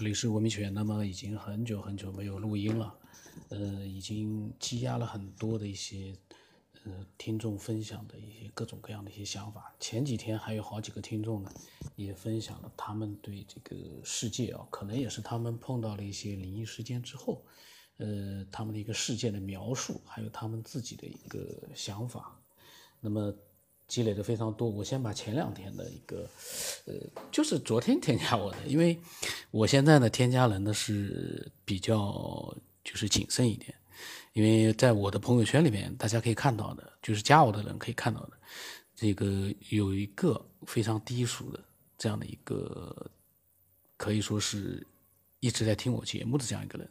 这里是文明学院。那么已经很久很久没有录音了，呃，已经积压了很多的一些呃听众分享的一些各种各样的一些想法。前几天还有好几个听众呢，也分享了他们对这个世界啊，可能也是他们碰到了一些灵异事件之后，呃，他们的一个事件的描述，还有他们自己的一个想法。那么。积累的非常多，我先把前两天的一个，呃，就是昨天添加我的，因为我现在呢添加人呢是比较就是谨慎一点，因为在我的朋友圈里面，大家可以看到的，就是加我的人可以看到的，这个有一个非常低俗的这样的一个，可以说是一直在听我节目的这样一个人，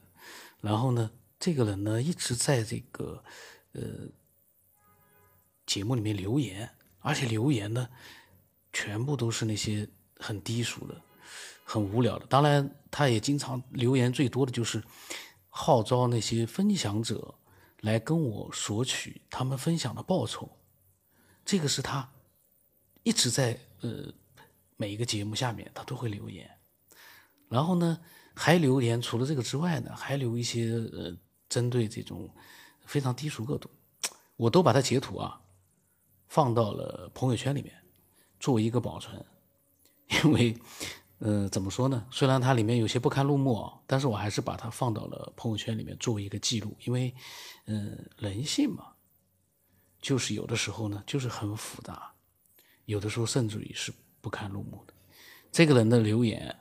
然后呢，这个人呢一直在这个呃节目里面留言。而且留言呢，全部都是那些很低俗的、很无聊的。当然，他也经常留言最多的就是号召那些分享者来跟我索取他们分享的报酬。这个是他一直在呃每一个节目下面他都会留言。然后呢，还留言除了这个之外呢，还留一些呃针对这种非常低俗恶毒，我都把它截图啊。放到了朋友圈里面，作为一个保存，因为，呃，怎么说呢？虽然它里面有些不堪入目，但是我还是把它放到了朋友圈里面作为一个记录。因为，嗯，人性嘛，就是有的时候呢，就是很复杂，有的时候甚至于是不堪入目的。这个人的留言，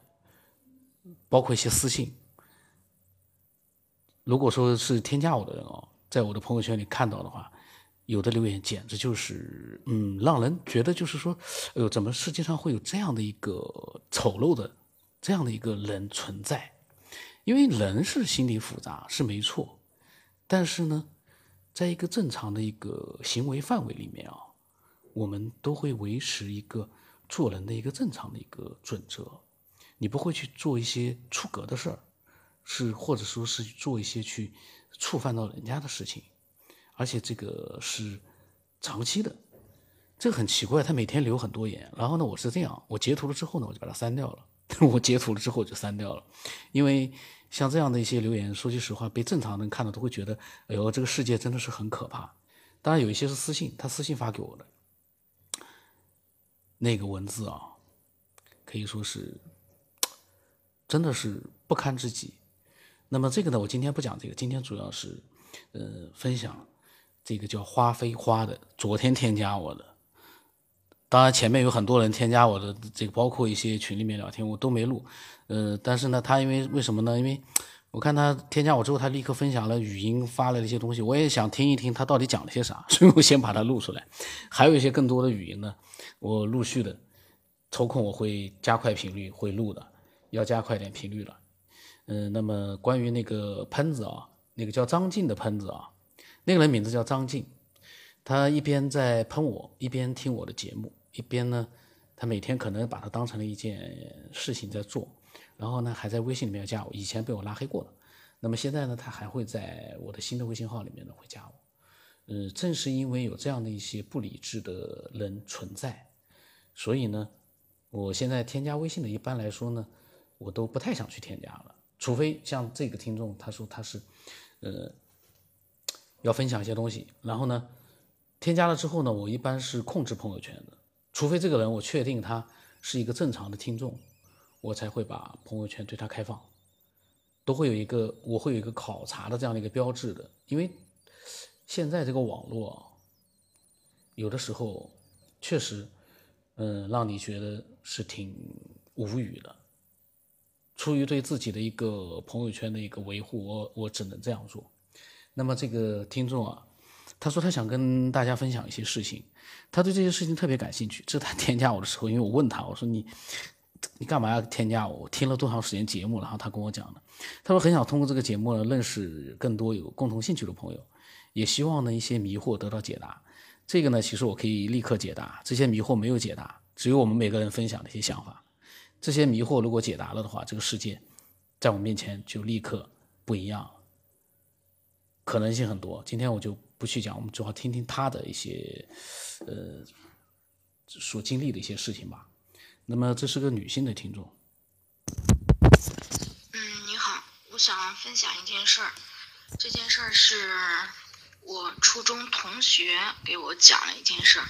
包括一些私信，如果说是添加我的人哦，在我的朋友圈里看到的话。有的留言简直就是，嗯，让人觉得就是说，哎呦，怎么世界上会有这样的一个丑陋的这样的一个人存在？因为人是心理复杂是没错，但是呢，在一个正常的一个行为范围里面啊，我们都会维持一个做人的一个正常的一个准则，你不会去做一些出格的事儿，是或者说是做一些去触犯到人家的事情。而且这个是长期的，这个很奇怪。他每天留很多言，然后呢，我是这样，我截图了之后呢，我就把它删掉了。我截图了之后就删掉了，因为像这样的一些留言，说句实话，被正常人看到都会觉得，哎呦，这个世界真的是很可怕。当然有一些是私信，他私信发给我的那个文字啊，可以说是真的是不堪之极。那么这个呢，我今天不讲这个，今天主要是呃分享。这个叫花非花的，昨天添加我的，当然前面有很多人添加我的，这个包括一些群里面聊天，我都没录，呃，但是呢，他因为为什么呢？因为我看他添加我之后，他立刻分享了语音发了一些东西，我也想听一听他到底讲了些啥，所以我先把它录出来。还有一些更多的语音呢，我陆续的抽空我会加快频率会录的，要加快点频率了。嗯，那么关于那个喷子啊，那个叫张静的喷子啊。那个人名字叫张静，他一边在喷我，一边听我的节目，一边呢，他每天可能把它当成了一件事情在做，然后呢，还在微信里面加我，以前被我拉黑过了，那么现在呢，他还会在我的新的微信号里面呢会加我，嗯，正是因为有这样的一些不理智的人存在，所以呢，我现在添加微信的一般来说呢，我都不太想去添加了，除非像这个听众他说他是，呃。要分享一些东西，然后呢，添加了之后呢，我一般是控制朋友圈的，除非这个人我确定他是一个正常的听众，我才会把朋友圈对他开放，都会有一个我会有一个考察的这样的一个标志的，因为现在这个网络有的时候确实，嗯，让你觉得是挺无语的，出于对自己的一个朋友圈的一个维护，我我只能这样做。那么这个听众啊，他说他想跟大家分享一些事情，他对这些事情特别感兴趣。这是他添加我的时候，因为我问他，我说你你干嘛要添加我？我听了多长时间节目？然后他跟我讲的，他说很想通过这个节目呢认识更多有共同兴趣的朋友，也希望呢一些迷惑得到解答。这个呢，其实我可以立刻解答。这些迷惑没有解答，只有我们每个人分享的一些想法。这些迷惑如果解答了的话，这个世界在我面前就立刻不一样。可能性很多，今天我就不去讲，我们主要听听她的一些，呃，所经历的一些事情吧。那么这是个女性的听众，嗯，你好我想分享一件事儿，这件事儿是我初中同学给我讲了一件事儿。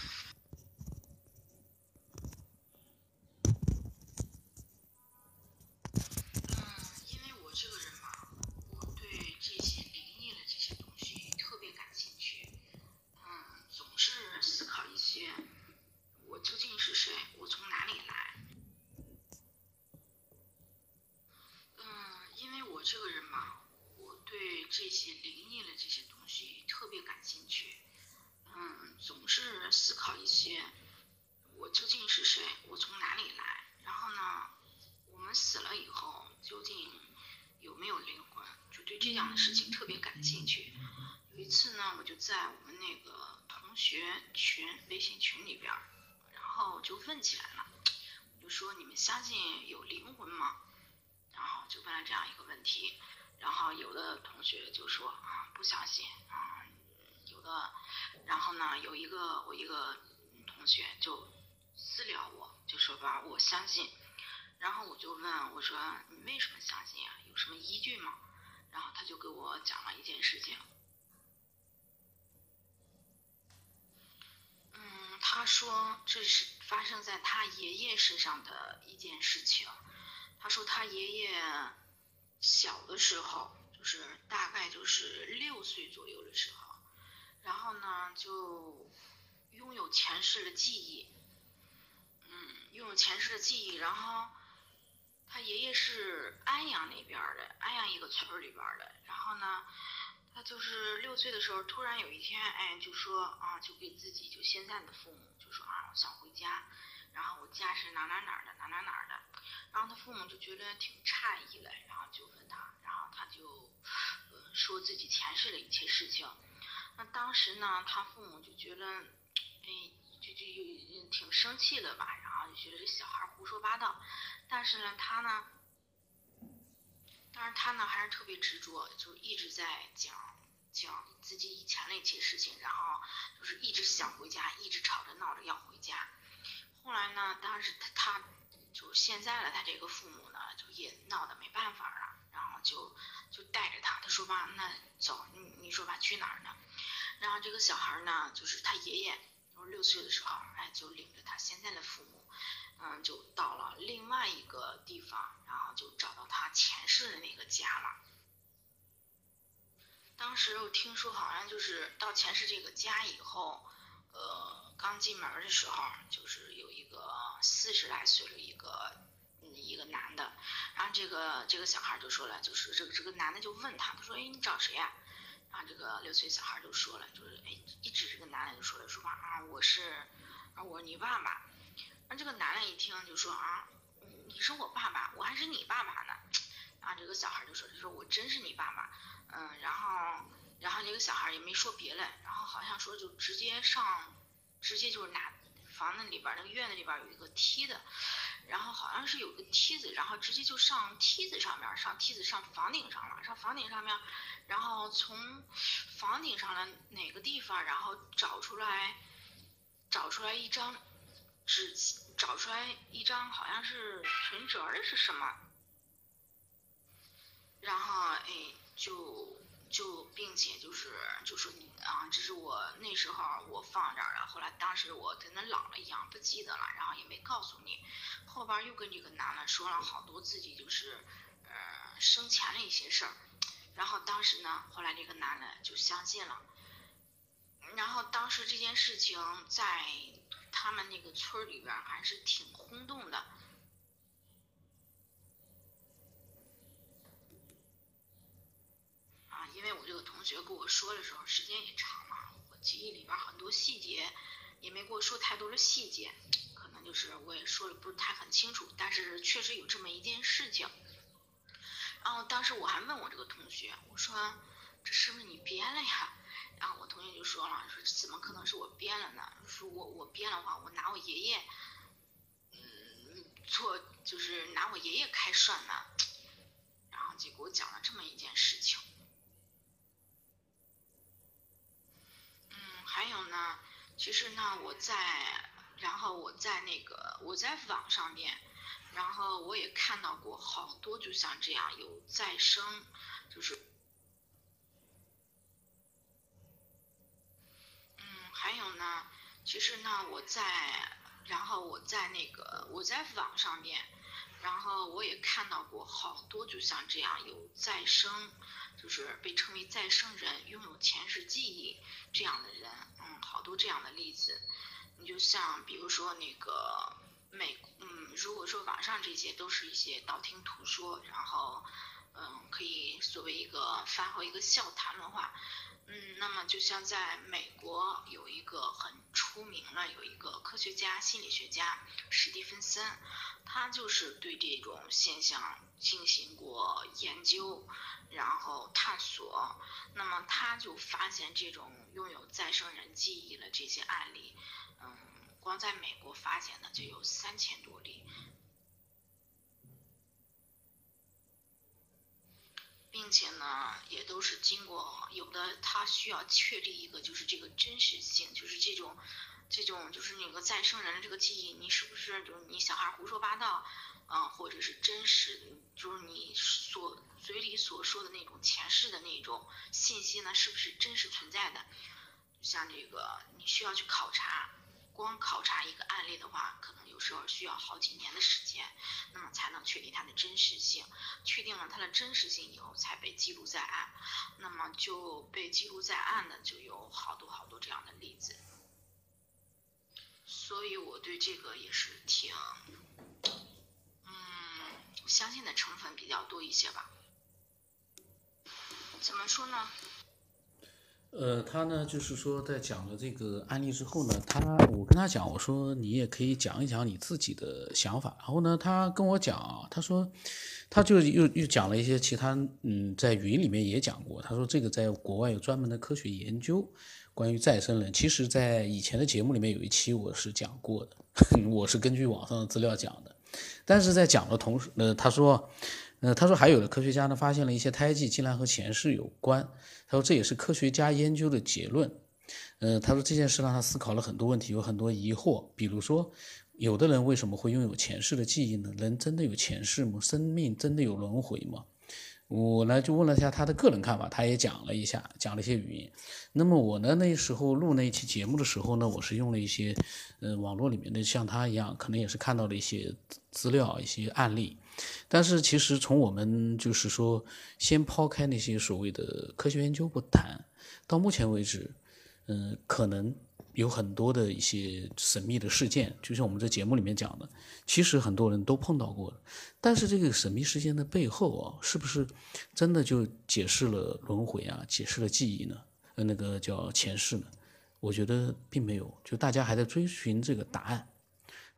这些灵异的这些东西特别感兴趣，嗯，总是思考一些，我究竟是谁，我从哪里来，然后呢，我们死了以后究竟有没有灵魂，就对这样的事情特别感兴趣。有一次呢，我就在我们那个同学群微信群里边，然后就问起来了，我就说你们相信有灵魂吗？然后就问了这样一个问题。然后有的同学就说啊不相信啊，有的，然后呢有一个我一个同学就私聊我就说吧我相信，然后我就问我说你为什么相信啊？有什么依据吗？然后他就给我讲了一件事情，嗯，他说这是发生在他爷爷身上的一件事情，他说他爷爷。小的时候，就是大概就是六岁左右的时候，然后呢，就拥有前世的记忆，嗯，拥有前世的记忆。然后他爷爷是安阳那边的，安阳一个村里边的。然后呢，他就是六岁的时候，突然有一天，哎，就说啊，就给自己就现在的父母就说啊，我想家。然后我家是哪哪哪的，哪哪哪的。然后他父母就觉得挺诧异的，然后就问他，然后他就呃说自己前世的一切事情。那当时呢，他父母就觉得，哎，就就有挺生气的吧，然后就觉得这小孩胡说八道。但是呢，他呢，但是他呢还是特别执着，就一直在讲讲自己以前的一些事情，然后就是一直想回家，一直吵着闹着要回家。后来呢，当时他他。就现在了，他这个父母呢，就也闹得没办法了，然后就就带着他，他说吧，那走，你你说吧，去哪儿呢？然后这个小孩呢，就是他爷爷，就是六岁的时候，哎，就领着他现在的父母，嗯，就到了另外一个地方，然后就找到他前世的那个家了。当时我听说，好像就是到前世这个家以后，呃，刚进门的时候，就是个。四十来岁的一个一个男的，然后这个这个小孩就说了，就是这个这个男的就问他，他说，哎，你找谁呀？然后这个六岁小孩就说了，就是哎，一指这个男的就说了，说吧啊，我是啊，我是你爸爸。然后这个男的一听就说啊，你是我爸爸，我还是你爸爸呢。然后这个小孩就说，他说我真是你爸爸。嗯，然后然后这个小孩也没说别的，然后好像说就直接上，直接就是拿。房子里边那个院子里边有一个梯子，然后好像是有个梯子，然后直接就上梯子上面，上梯子上房顶上了，上房顶上面，然后从房顶上的哪个地方，然后找出来，找出来一张纸，找出来一张好像是存折的是什么，然后哎就。就并且就是就说你啊，这是我那时候我放这儿了，后来当时我跟他老了一样不记得了，然后也没告诉你。后边又跟这个男的说了好多自己就是呃生前的一些事儿，然后当时呢，后来这个男的就相信了。然后当时这件事情在他们那个村里边还是挺轰动的。因为我这个同学跟我说的时候时间也长了，我记忆里边很多细节也没给我说太多的细节，可能就是我也说的不是太很清楚，但是确实有这么一件事情。然后当时我还问我这个同学，我说这是不是你编了呀？然后我同学就说了，说怎么可能是我编了呢？说我我编的话，我拿我爷爷，嗯，做就是拿我爷爷开涮呢。然后就给我讲了这么一件事情。还有呢，其实呢，我在，然后我在那个我在网上面，然后我也看到过好。多就像这样有再生，就是，嗯，还有呢，其实呢，我在，然后我在那个我在网上面，然后我也看到过好多就像这样有再生，就是被称为再生人，拥有前世记忆这样的人，嗯，好多这样的例子。你就像比如说那个美，嗯，如果说网上这些都是一些道听途说，然后，嗯，可以作为一个发挥一个笑谈的话，嗯，那么就像在美国有一个很出名的有一个科学家心理学家史蒂芬森，他就是对这种现象进行过研究，然后探索，那么他就发现这种拥有再生人记忆的这些案例。嗯，光在美国发现的就有三千多例，并且呢，也都是经过有的，他需要确立一个就是这个真实性，就是这种这种就是那个再生人的这个记忆，你是不是就是你小孩胡说八道啊，或者是真实，就是你所嘴里所说的那种前世的那种信息呢，是不是真实存在的？像这个，你需要去考察。光考察一个案例的话，可能有时候需要好几年的时间，那么才能确定它的真实性。确定了它的真实性以后，才被记录在案。那么就被记录在案的就有好多好多这样的例子。所以我对这个也是挺，嗯，相信的成分比较多一些吧。怎么说呢？呃，他呢，就是说，在讲了这个案例之后呢，他我跟他讲，我说你也可以讲一讲你自己的想法。然后呢，他跟我讲，他说，他就又又讲了一些其他，嗯，在云里面也讲过。他说这个在国外有专门的科学研究，关于再生人。其实，在以前的节目里面有一期我是讲过的，我是根据网上的资料讲的。但是在讲的同时，呃，他说。呃，他说还有的科学家呢发现了一些胎记竟然和前世有关，他说这也是科学家研究的结论。呃，他说这件事让他思考了很多问题，有很多疑惑，比如说，有的人为什么会拥有前世的记忆呢？人真的有前世吗？生命真的有轮回吗？我呢就问了一下他的个人看法，他也讲了一下，讲了一些语音。那么我呢那时候录那一期节目的时候呢，我是用了一些，呃，网络里面的像他一样，可能也是看到了一些资料、一些案例。但是其实从我们就是说，先抛开那些所谓的科学研究不谈，到目前为止，嗯，可能有很多的一些神秘的事件，就像我们这节目里面讲的，其实很多人都碰到过但是这个神秘事件的背后啊，是不是真的就解释了轮回啊，解释了记忆呢？呃，那个叫前世呢？我觉得并没有，就大家还在追寻这个答案。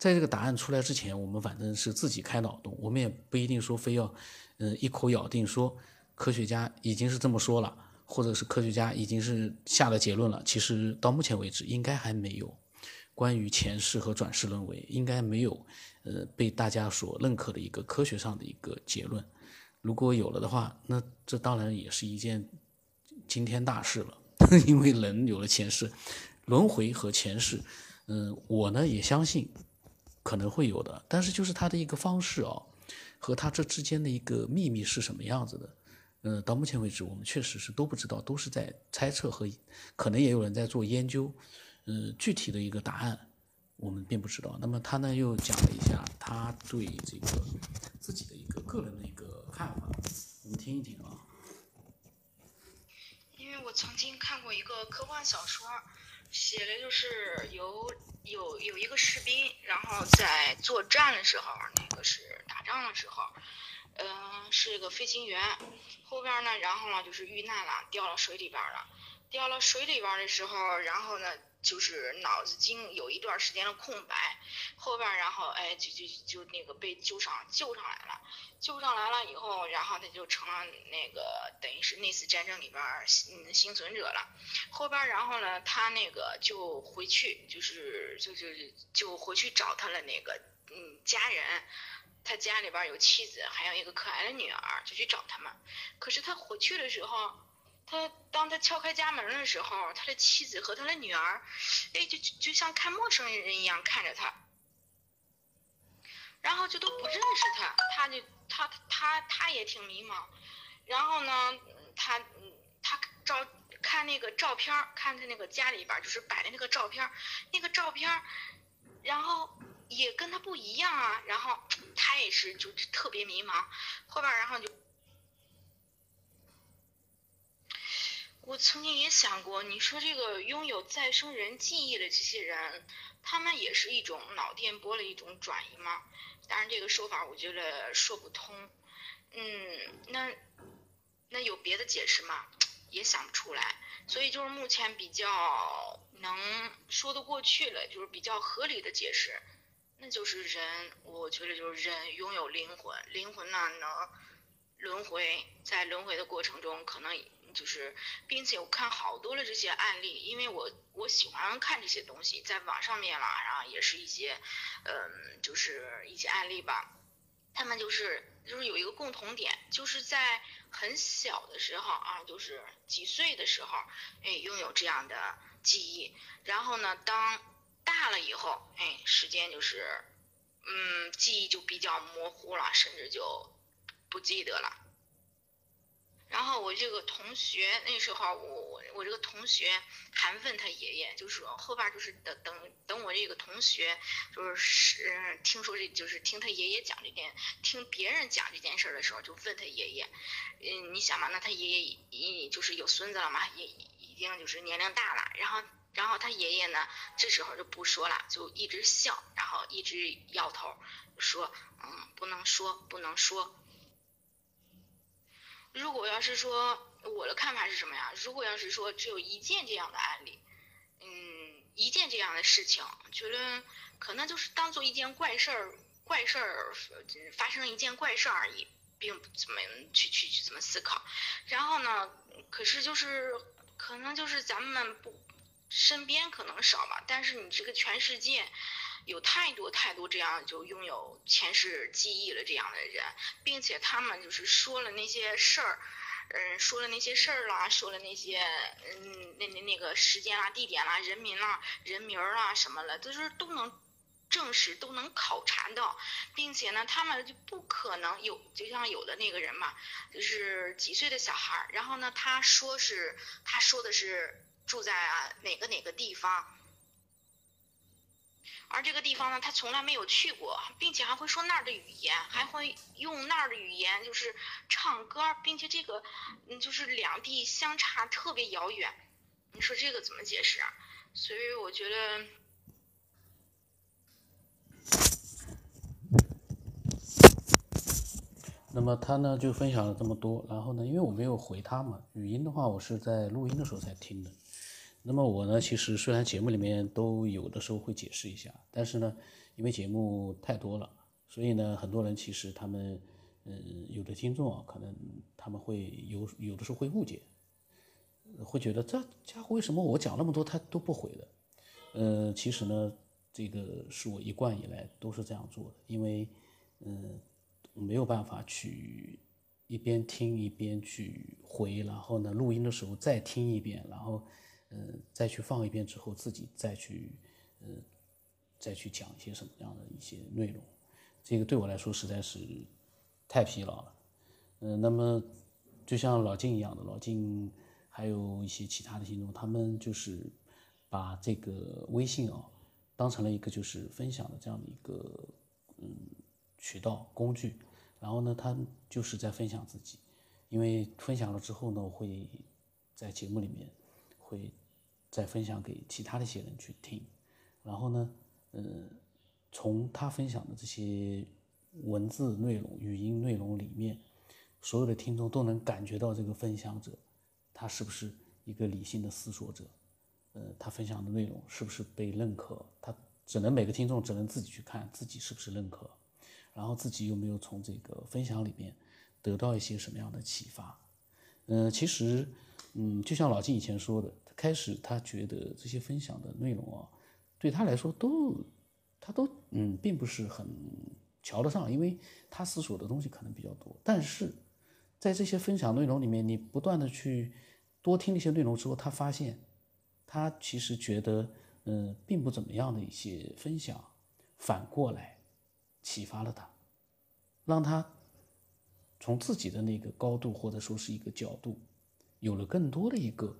在这个答案出来之前，我们反正是自己开脑洞，我们也不一定说非要，嗯，一口咬定说科学家已经是这么说了，或者是科学家已经是下了结论了。其实到目前为止，应该还没有关于前世和转世轮回，应该没有，呃，被大家所认可的一个科学上的一个结论。如果有了的话，那这当然也是一件惊天大事了，因为人有了前世，轮回和前世，嗯，我呢也相信。可能会有的，但是就是他的一个方式哦，和他这之间的一个秘密是什么样子的？嗯，到目前为止，我们确实是都不知道，都是在猜测和可能也有人在做研究。嗯，具体的一个答案我们并不知道。那么他呢又讲了一下他对这个自己的一个个人的一个看法，我们听一听啊。因为我曾经看过一个科幻小说。写的就是有有有一个士兵，然后在作战的时候，那个是打仗的时候，嗯，是一个飞行员，后边呢，然后呢就是遇难了，掉到水里边了，掉到水里边的时候，然后呢。就是脑子经有一段时间的空白，后边然后哎就就就那个被救上救上来了，救上来了以后，然后他就成了那个等于是那次战争里边嗯幸存者了。后边然后呢，他那个就回去，就是就就就回去找他的那个嗯家人，他家里边有妻子，还有一个可爱的女儿，就去找他们。可是他回去的时候。他当他敲开家门的时候，他的妻子和他的女儿，哎，就就像看陌生人一样看着他。然后就都不认识他，他就他他他也挺迷茫。然后呢，他他照看那个照片，看他那个家里边就是摆的那个照片，那个照片，然后也跟他不一样啊。然后他也是就特别迷茫。后边然后就。我曾经也想过，你说这个拥有再生人记忆的这些人，他们也是一种脑电波的一种转移吗？当然，这个说法我觉得说不通。嗯，那那有别的解释吗？也想不出来。所以就是目前比较能说得过去了，就是比较合理的解释，那就是人，我觉得就是人拥有灵魂，灵魂呢能轮回，在轮回的过程中可能。就是，并且我看好多的这些案例，因为我我喜欢看这些东西，在网上面了，然后也是一些，嗯，就是一些案例吧。他们就是就是有一个共同点，就是在很小的时候啊，就是几岁的时候，哎，拥有这样的记忆。然后呢，当大了以后，哎，时间就是，嗯，记忆就比较模糊了，甚至就不记得了。然后我这个同学那时候，我我我这个同学还问他爷爷，就是说后边就是等等等我这个同学，就是听说这就是听他爷爷讲这件，听别人讲这件事的时候，就问他爷爷，嗯，你想嘛，那他爷爷已就是有孙子了嘛，也已经就是年龄大了，然后然后他爷爷呢，这时候就不说了，就一直笑，然后一直摇头，说，嗯，不能说，不能说。如果要是说我的看法是什么呀？如果要是说只有一件这样的案例，嗯，一件这样的事情，觉得可能就是当做一件怪事儿，怪事儿发生了一件怪事儿而已，并不怎么去去去怎么思考。然后呢，可是就是可能就是咱们不身边可能少吧，但是你这个全世界。有太多太多这样就拥有前世记忆了这样的人，并且他们就是说了那些事儿，嗯，说了那些事儿啦，说了那些嗯那那那个时间啦、地点啦、人民啦、人名儿啦什么了，都是都能证实、都能考察到，并且呢，他们就不可能有，就像有的那个人嘛，就是几岁的小孩儿，然后呢，他说是他说的是住在啊哪个哪个地方。而这个地方呢，他从来没有去过，并且还会说那儿的语言，还会用那儿的语言就是唱歌，并且这个，嗯，就是两地相差特别遥远，你说这个怎么解释啊？所以我觉得，那么他呢就分享了这么多，然后呢，因为我没有回他嘛，语音的话我是在录音的时候才听的。那么我呢，其实虽然节目里面都有的时候会解释一下，但是呢，因为节目太多了，所以呢，很多人其实他们，嗯，有的听众啊，可能他们会有有的时候会误解，会觉得这家伙为什么我讲那么多他都不回的？呃，其实呢，这个是我一贯以来都是这样做的，因为，嗯，没有办法去一边听一边去回，然后呢，录音的时候再听一遍，然后。呃，再去放一遍之后，自己再去，呃，再去讲一些什么样的一些内容，这个对我来说实在是太疲劳了。嗯，那么就像老金一样的，老金还有一些其他的听众，他们就是把这个微信啊当成了一个就是分享的这样的一个嗯渠道工具，然后呢，他就是在分享自己，因为分享了之后呢，我会在节目里面会。再分享给其他的一些人去听，然后呢，呃，从他分享的这些文字内容、语音内容里面，所有的听众都能感觉到这个分享者，他是不是一个理性的思索者？呃，他分享的内容是不是被认可？他只能每个听众只能自己去看自己是不是认可，然后自己有没有从这个分享里面得到一些什么样的启发？嗯，其实，嗯，就像老金以前说的。开始，他觉得这些分享的内容啊，对他来说都，他都嗯，并不是很瞧得上，因为他思索的东西可能比较多。但是，在这些分享内容里面，你不断的去多听一些内容之后，他发现，他其实觉得嗯，并不怎么样的一些分享，反过来，启发了他，让他从自己的那个高度或者说是一个角度，有了更多的一个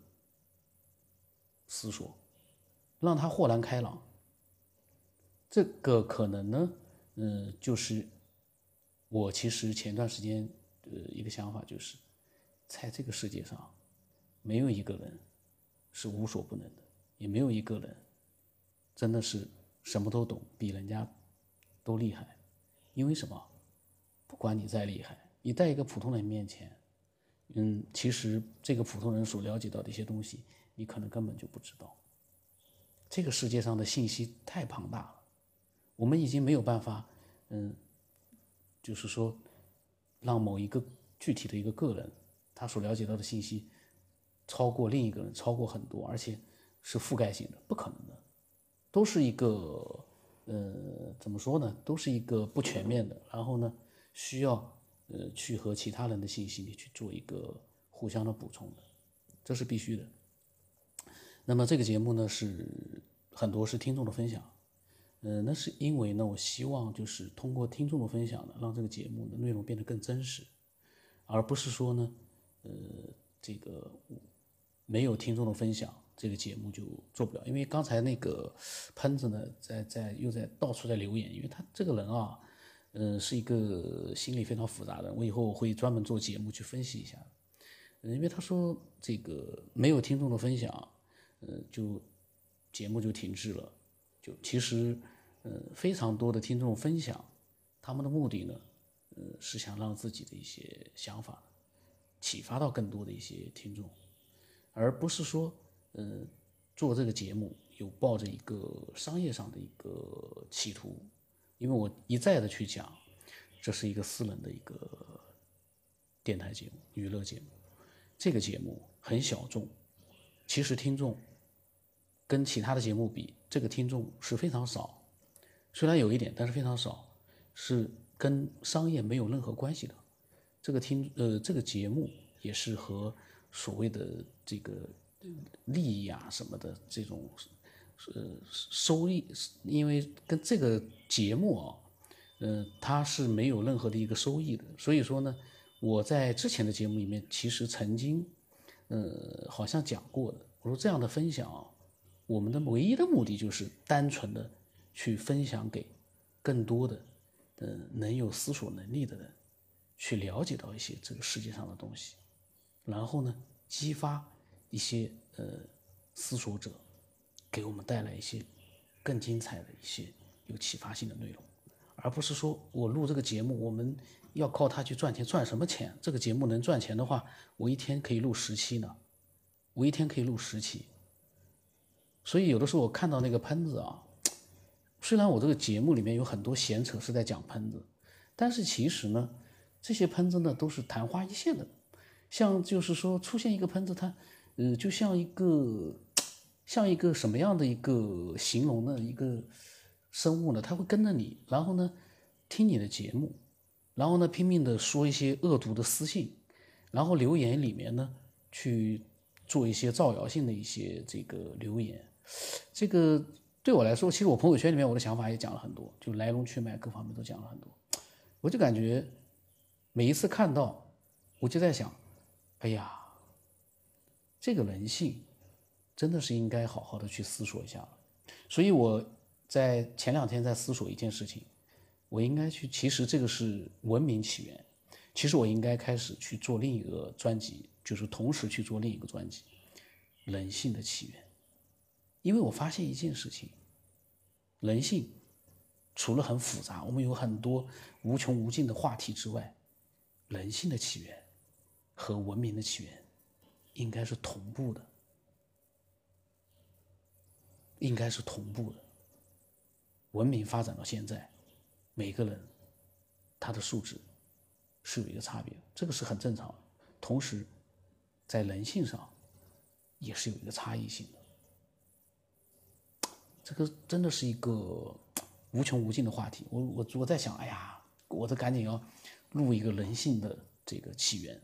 思索，让他豁然开朗。这个可能呢，嗯，就是我其实前段时间呃一个想法就是，在这个世界上，没有一个人是无所不能的，也没有一个人真的是什么都懂，比人家都厉害。因为什么？不管你再厉害，你在一个普通人面前，嗯，其实这个普通人所了解到的一些东西，你可能根本就不知道。这个世界上的信息太庞大了，我们已经没有办法，嗯，就是说，让某一个具体的一个个人，他所了解到的信息，超过另一个人，超过很多，而且是覆盖性的，不可能的，都是一个。呃，怎么说呢？都是一个不全面的，然后呢，需要呃去和其他人的信息里去做一个互相的补充的，这是必须的。那么这个节目呢，是很多是听众的分享，呃，那是因为呢，我希望就是通过听众的分享呢，让这个节目的内容变得更真实，而不是说呢，呃，这个没有听众的分享。这个节目就做不了，因为刚才那个喷子呢，在在又在到处在留言，因为他这个人啊，嗯，是一个心理非常复杂的，我以后会专门做节目去分析一下。嗯，因为他说这个没有听众的分享，嗯，就节目就停滞了。就其实，嗯，非常多的听众分享，他们的目的呢，嗯，是想让自己的一些想法启发到更多的一些听众，而不是说。嗯，做这个节目有抱着一个商业上的一个企图，因为我一再的去讲，这是一个私人的一个电台节目、娱乐节目，这个节目很小众，其实听众跟其他的节目比，这个听众是非常少，虽然有一点，但是非常少，是跟商业没有任何关系的。这个听呃，这个节目也是和所谓的这个。利益啊什么的这种，呃收益，因为跟这个节目啊，呃它是没有任何的一个收益的，所以说呢，我在之前的节目里面其实曾经，呃好像讲过的，我说这样的分享啊，我们的唯一的目的就是单纯的去分享给更多的，呃能有思索能力的人，去了解到一些这个世界上的东西，然后呢激发。一些呃思索者，给我们带来一些更精彩的一些有启发性的内容，而不是说我录这个节目，我们要靠它去赚钱，赚什么钱？这个节目能赚钱的话，我一天可以录十期呢，我一天可以录十期。所以有的时候我看到那个喷子啊，虽然我这个节目里面有很多闲扯是在讲喷子，但是其实呢，这些喷子呢都是昙花一现的，像就是说出现一个喷子他。呃，就像一个，像一个什么样的一个形容呢？一个生物呢？它会跟着你，然后呢，听你的节目，然后呢，拼命的说一些恶毒的私信，然后留言里面呢，去做一些造谣性的一些这个留言。这个对我来说，其实我朋友圈里面我的想法也讲了很多，就来龙去脉各方面都讲了很多。我就感觉每一次看到，我就在想，哎呀。这个人性，真的是应该好好的去思索一下了。所以我在前两天在思索一件事情，我应该去，其实这个是文明起源，其实我应该开始去做另一个专辑，就是同时去做另一个专辑，人性的起源。因为我发现一件事情，人性除了很复杂，我们有很多无穷无尽的话题之外，人性的起源和文明的起源。应该是同步的，应该是同步的。文明发展到现在，每个人他的素质是有一个差别，这个是很正常的。同时，在人性上也是有一个差异性的。这个真的是一个无穷无尽的话题。我我我在想，哎呀，我得赶紧要录一个人性的这个起源。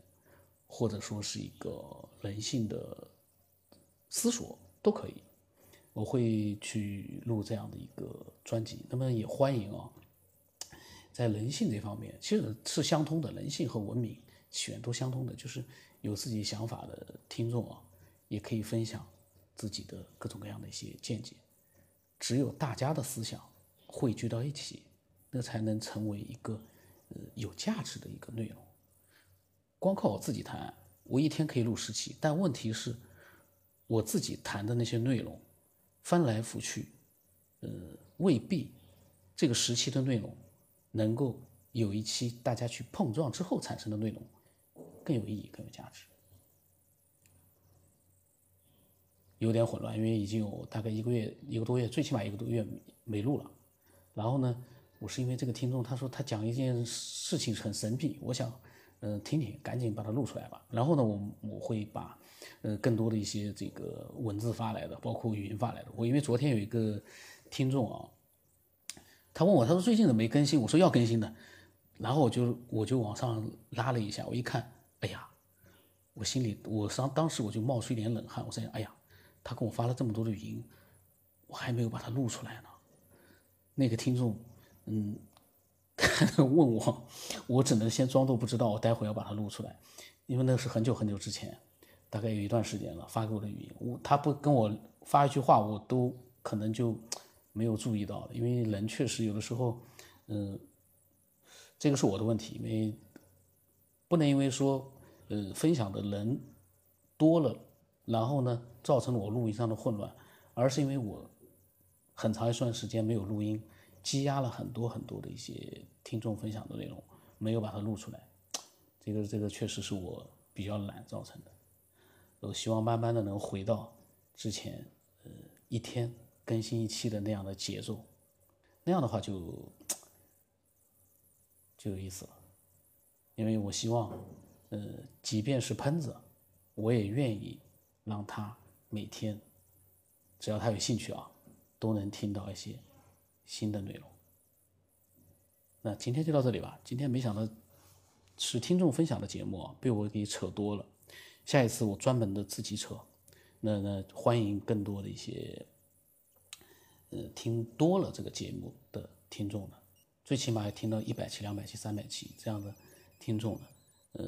或者说是一个人性的思索都可以，我会去录这样的一个专辑。那么也欢迎啊，在人性这方面其实是相通的，人性和文明起源都相通的，就是有自己想法的听众啊，也可以分享自己的各种各样的一些见解。只有大家的思想汇聚到一起，那才能成为一个呃有价值的一个内容。光靠我自己谈，我一天可以录十期，但问题是，我自己谈的那些内容，翻来覆去，呃，未必这个时期的内容能够有一期大家去碰撞之后产生的内容更有意义、更有价值。有点混乱，因为已经有大概一个月、一个多月，最起码一个多月没录了。然后呢，我是因为这个听众他说他讲一件事情很神秘，我想。嗯，听听，赶紧把它录出来吧。然后呢，我我会把，呃，更多的一些这个文字发来的，包括语音发来的。我因为昨天有一个听众啊，他问我，他说最近怎么没更新？我说要更新的。然后我就我就往上拉了一下，我一看，哎呀，我心里我当当时我就冒出一点冷汗。我在想，哎呀，他给我发了这么多的语音，我还没有把它录出来呢。那个听众，嗯。问我，我只能先装作不知道，我待会要把它录出来，因为那是很久很久之前，大概有一段时间了，发给我的语音，我他不跟我发一句话，我都可能就没有注意到，因为人确实有的时候，嗯，这个是我的问题，因为不能因为说，呃，分享的人多了，然后呢，造成了我录音上的混乱，而是因为我很长一段时间没有录音。积压了很多很多的一些听众分享的内容，没有把它录出来，这个这个确实是我比较懒造成的。我希望慢慢的能回到之前，呃，一天更新一期的那样的节奏，那样的话就就有意思了。因为我希望，呃，即便是喷子，我也愿意让他每天，只要他有兴趣啊，都能听到一些。新的内容，那今天就到这里吧。今天没想到是听众分享的节目啊，被我给扯多了。下一次我专门的自己扯。那那欢迎更多的一些，呃，听多了这个节目的听众呢，最起码要听到一百期、两百期、三百期这样的听众呢，呃，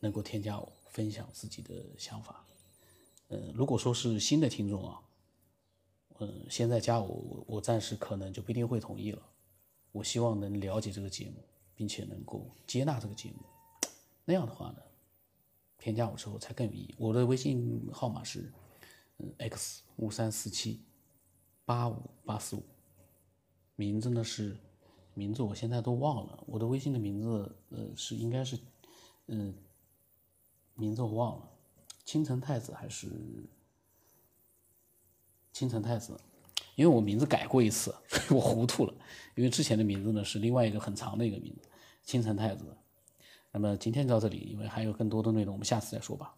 能够添加我分享自己的想法。呃，如果说是新的听众啊。嗯，现在加，我我暂时可能就不一定会同意了。我希望能了解这个节目，并且能够接纳这个节目，那样的话呢，添加我之后才更有意义。我的微信号码是嗯 x 五三四七八五八四五，名字呢是名字我现在都忘了，我的微信的名字呃是应该是嗯名字我忘了，青城太子还是？青城太子，因为我名字改过一次，我糊涂了。因为之前的名字呢是另外一个很长的一个名字，青城太子。那么今天就到这里，因为还有更多的内容，我们下次再说吧。